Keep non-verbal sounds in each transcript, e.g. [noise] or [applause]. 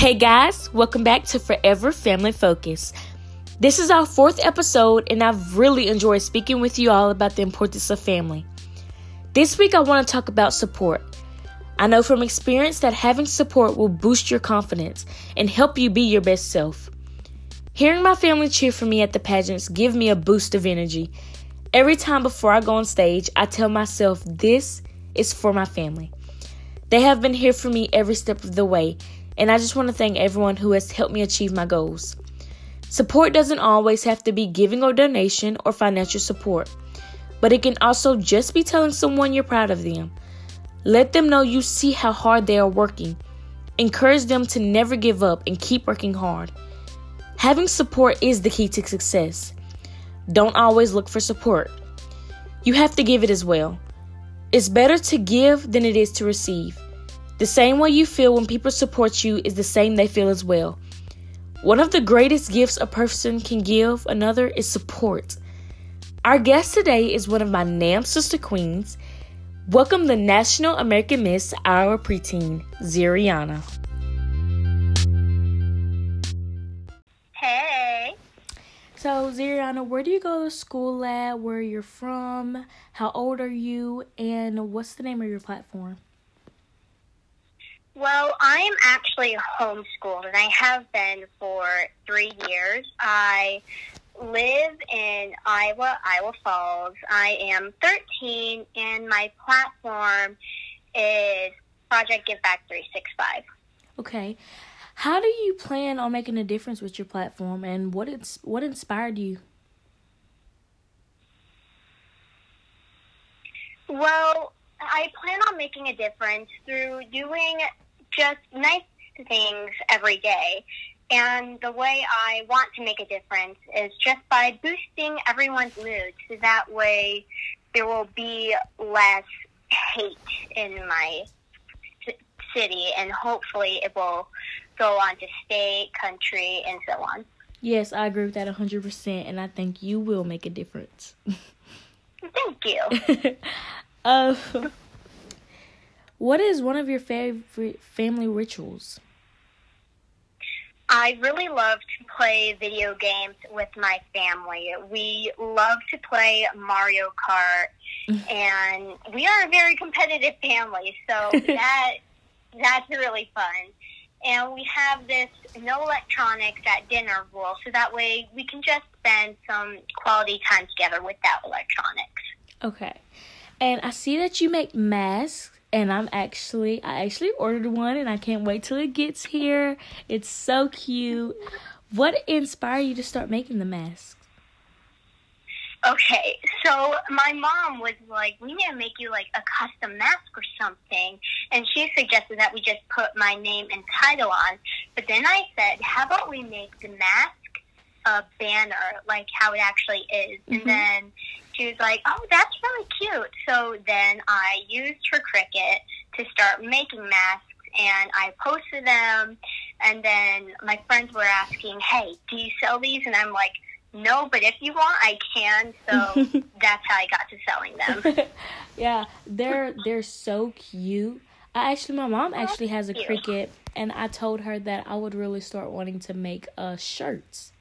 Hey guys, welcome back to Forever Family Focus. This is our fourth episode, and I've really enjoyed speaking with you all about the importance of family. This week, I want to talk about support. I know from experience that having support will boost your confidence and help you be your best self. Hearing my family cheer for me at the pageants give me a boost of energy. Every time before I go on stage, I tell myself this is for my family. They have been here for me every step of the way, and I just want to thank everyone who has helped me achieve my goals. Support doesn't always have to be giving or donation or financial support, but it can also just be telling someone you're proud of them. Let them know you see how hard they are working. Encourage them to never give up and keep working hard. Having support is the key to success. Don't always look for support. You have to give it as well. It's better to give than it is to receive. The same way you feel when people support you is the same they feel as well. One of the greatest gifts a person can give another is support. Iowa guest today is one of my NAM sister queens. Welcome the National American Miss Our Preteen, Ziriana. Hey. So, Ziriana, where do you go to school at? Where you're from? How old are you? And what's the name of your platform? Well, I'm actually homeschooled, and I have been for three years. I live in Iowa, Iowa Falls. I am 13, and my platform is Project Give Back 365. Okay. How do you plan on making a difference with your platform, and what it's what inspired you? Well, I plan on making a difference through doing just nice things every day. And the way I want to make a difference is just by boosting everyone's mood so that way there will be less hate in my city and hopefully it will go on to state, country, and so on. Yes, I agree with that 100%, and I think you will make a difference. [laughs] Thank you. [laughs] uh, [laughs] what is one of your favorite family rituals? I really love to play video games with my family. We love to play Mario Kart, [laughs] and we are a very competitive family, so [laughs] that that's really fun. And we have this no electronics at dinner rule, so that way we can just spend some quality time together without electronics. Okay. And I see that you make masks and I'm actually I actually ordered one and I can't wait till it gets here. It's so cute. What inspired you to start making the masks? Okay, so my mom was like, "We need to make you like a custom mask or something," and she suggested that we just put my name and title on. But then I said, "How about we make the mask a banner, like how it actually is?" Mm-hmm. And then she was like, "Oh, that's really cute." So then I used her Cricut to start making masks, and I posted them. And then my friends were asking, "Hey, do you sell these?" And I'm like, "No, but if you want, I can." So [laughs] that's how I got to selling them. [laughs] yeah, they're they're so cute. I actually, my mom actually has a Cricut, and I told her that I would really start wanting to make uh shirts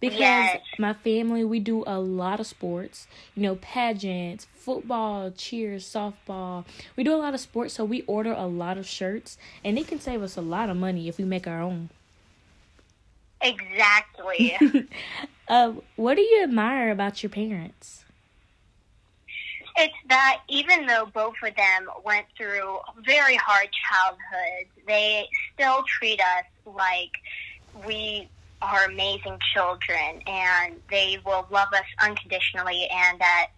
because yes. my family we do a lot of sports. You know pageants football cheers softball. We do a lot of sports so we order a lot of shirts and it can save us a lot of money if we make our own. Exactly. [laughs] Uh, what do you admire about your parents? It's that even though both of them went through very hard childhoods they still treat us like we are amazing children and they will love us unconditionally and that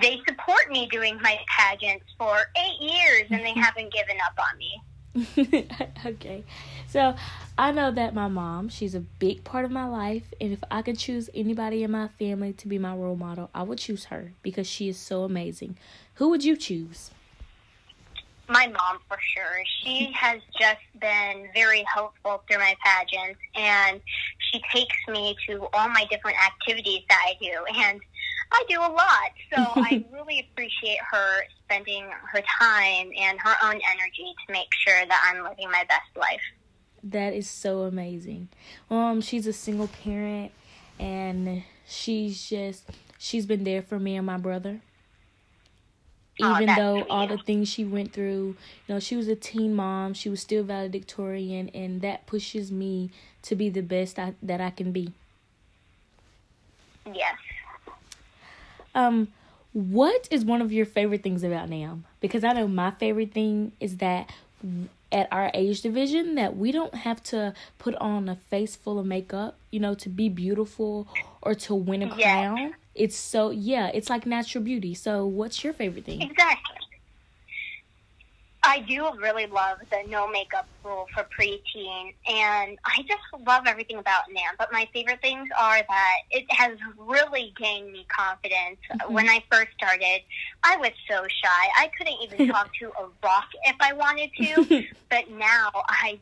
they support me doing my pageants for eight years and they [laughs] haven't given up on me. [laughs] okay. So I know that my mom, she's a big part of my life. And if I could choose anybody in my family to be my role model, I would choose her because she is so amazing. Who would you choose? My mom for sure. She [laughs] has just been very helpful through my pageants and she takes me to all my different activities that I do and I do a lot. So [laughs] I really appreciate her spending her time and her own energy to make sure that I'm living my best life. That is so amazing. Um, she's a single parent, and she's just she's been there for me and my brother. Oh, Even that's though all the things she went through, you know, she was a teen mom. She was still valedictorian, and that pushes me to be the best I, that I can be. Yes. Um, what is one of your favorite things about Nam? Because I know my favorite thing is that at our age division that we don't have to put on a face full of makeup, you know, to be beautiful or to win a Yes. crown. It's so yeah, it's like natural beauty. So what's your favorite thing? Exactly. I do really love the no makeup rule for preteen, and I just love everything about NAM. But my favorite things are that it has really gained me confidence. Mhm. When I first started, I was so shy. I couldn't even [laughs] talk to a rock if I wanted to. [laughs] but now I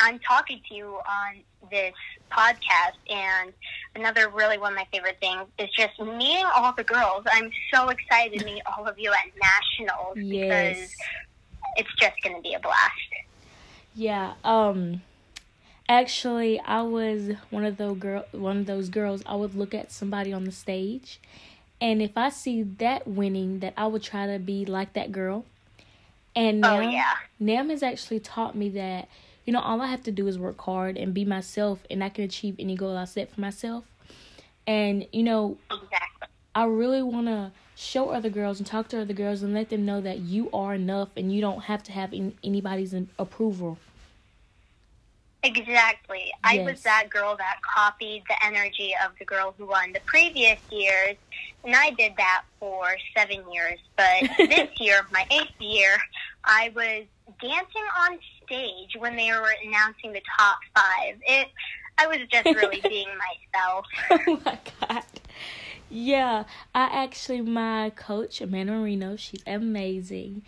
I'm talking to you on this podcast and another really one of my favorite things is just meeting all the girls. I'm so excited to meet all of you at nationals [laughs] yes. because it's just going to be a blast. Yeah, um actually I was one of those girl one of those girls I would look at somebody on the stage and if I see that winning that I would try to be like that girl. And Oh yeah. NAM has actually taught me that, you know, all I have to do is work hard and be myself and I can achieve any goal I set for myself. And, you know, Exactly. I really want to show other girls and talk to other girls and let them know that you are enough and you don't have to have in, anybody's in- approval. Exactly. I was that girl that copied the energy of the girl who won the previous years, and I did that for seven years. But [laughs] this year, my eighth year, I was dancing on stage when they were announcing the top five. It, I was just really [laughs] being myself. oh my god. Yeah, I actually my coach Amanda Marino, she's amazing.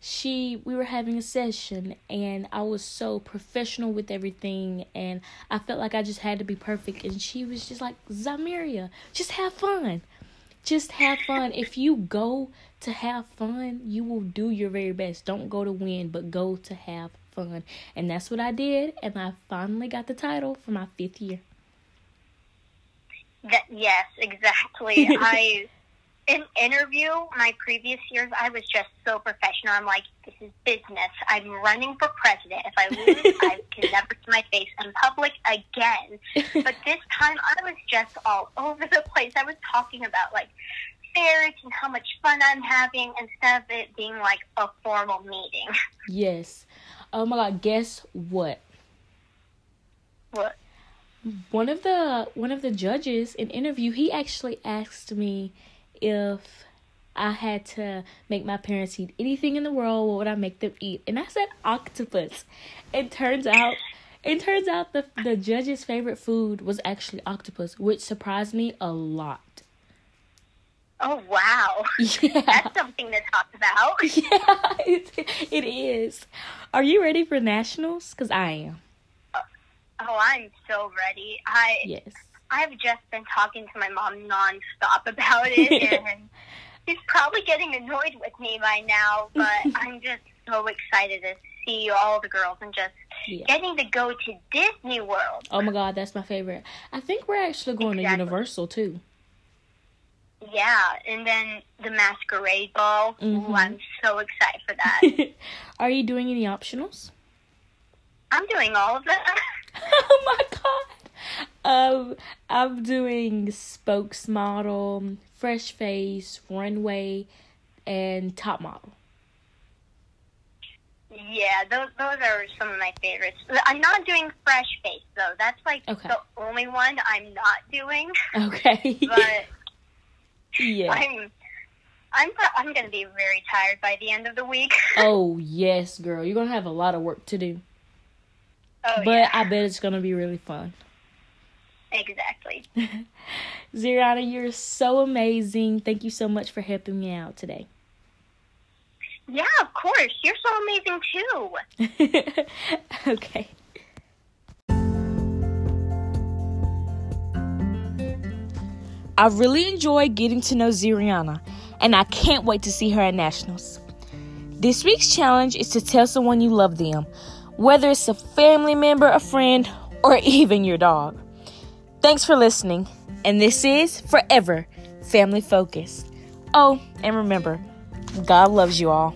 She we were having a session and I was so professional with everything and I felt like I just had to be perfect and she was just like Zamiria, just have fun. Just have fun. If you go to have fun, you will do your very best. Don't go to win, but go to have fun. And that's what I did and I finally got the title for my 5th year. That, yes, exactly. [laughs] I in interview my previous years, I was just so professional. I'm like, this is business. I'm running for president. If I lose, I [laughs] can never see my face in public again. [laughs] But this time, I was just all over the place. I was talking about like fairs and how much fun I'm having instead of it being like a formal meeting. Yes. Oh my god, guess what? What? One of the one of the judges in interview, he actually asked me if I had to make my parents eat anything in the world, what would I make them eat? And I said octopus. It turns out it turns out the the judge's favorite food was actually octopus, which surprised me a lot. Oh wow, [laughs] Yeah. that's something to talk about. [laughs] Yeah, it, it is. Are you ready for nationals? Cuz I am. Oh, I'm so ready. I Yes. I've just been talking to my mom nonstop about it, [laughs] and she's probably getting annoyed with me by now. But I'm just so excited to see all the girls and just Yeah. getting to go to Disney World. Oh my god, that's my favorite. I think we're actually going to Universal too. Yeah, and then the Masquerade Ball. Mhm. Ooh, I'm so excited for that. [laughs] Are you doing any optionals? I'm doing all of that. [laughs] [laughs] oh my god. Um, I'm doing spokesmodel, fresh face, runway, and top model. Yeah, those those are some of my favorites. I'm not doing Fresh Face though. That's like Okay. the only one I'm not doing. Okay. But yeah. I'm I'm I'm gonna be very tired by the end of the week. [laughs] Oh yes, girl. You're gonna have a lot of work to do, Oh but yeah, I bet it's gonna be really fun. exactly. [laughs] Ziriana, you're so amazing. Thank you so much for helping me out today. Yeah, of course. You're so amazing too. [laughs] okay. I really enjoyed getting to know Ziriana, and I can't wait to see her at Nationals. This week's challenge is to tell someone you love them. whether it's a family member, a friend, or [laughs] even your dog. Thanks for listening, and this is Forever Family Focused. Oh, and remember, God loves you all.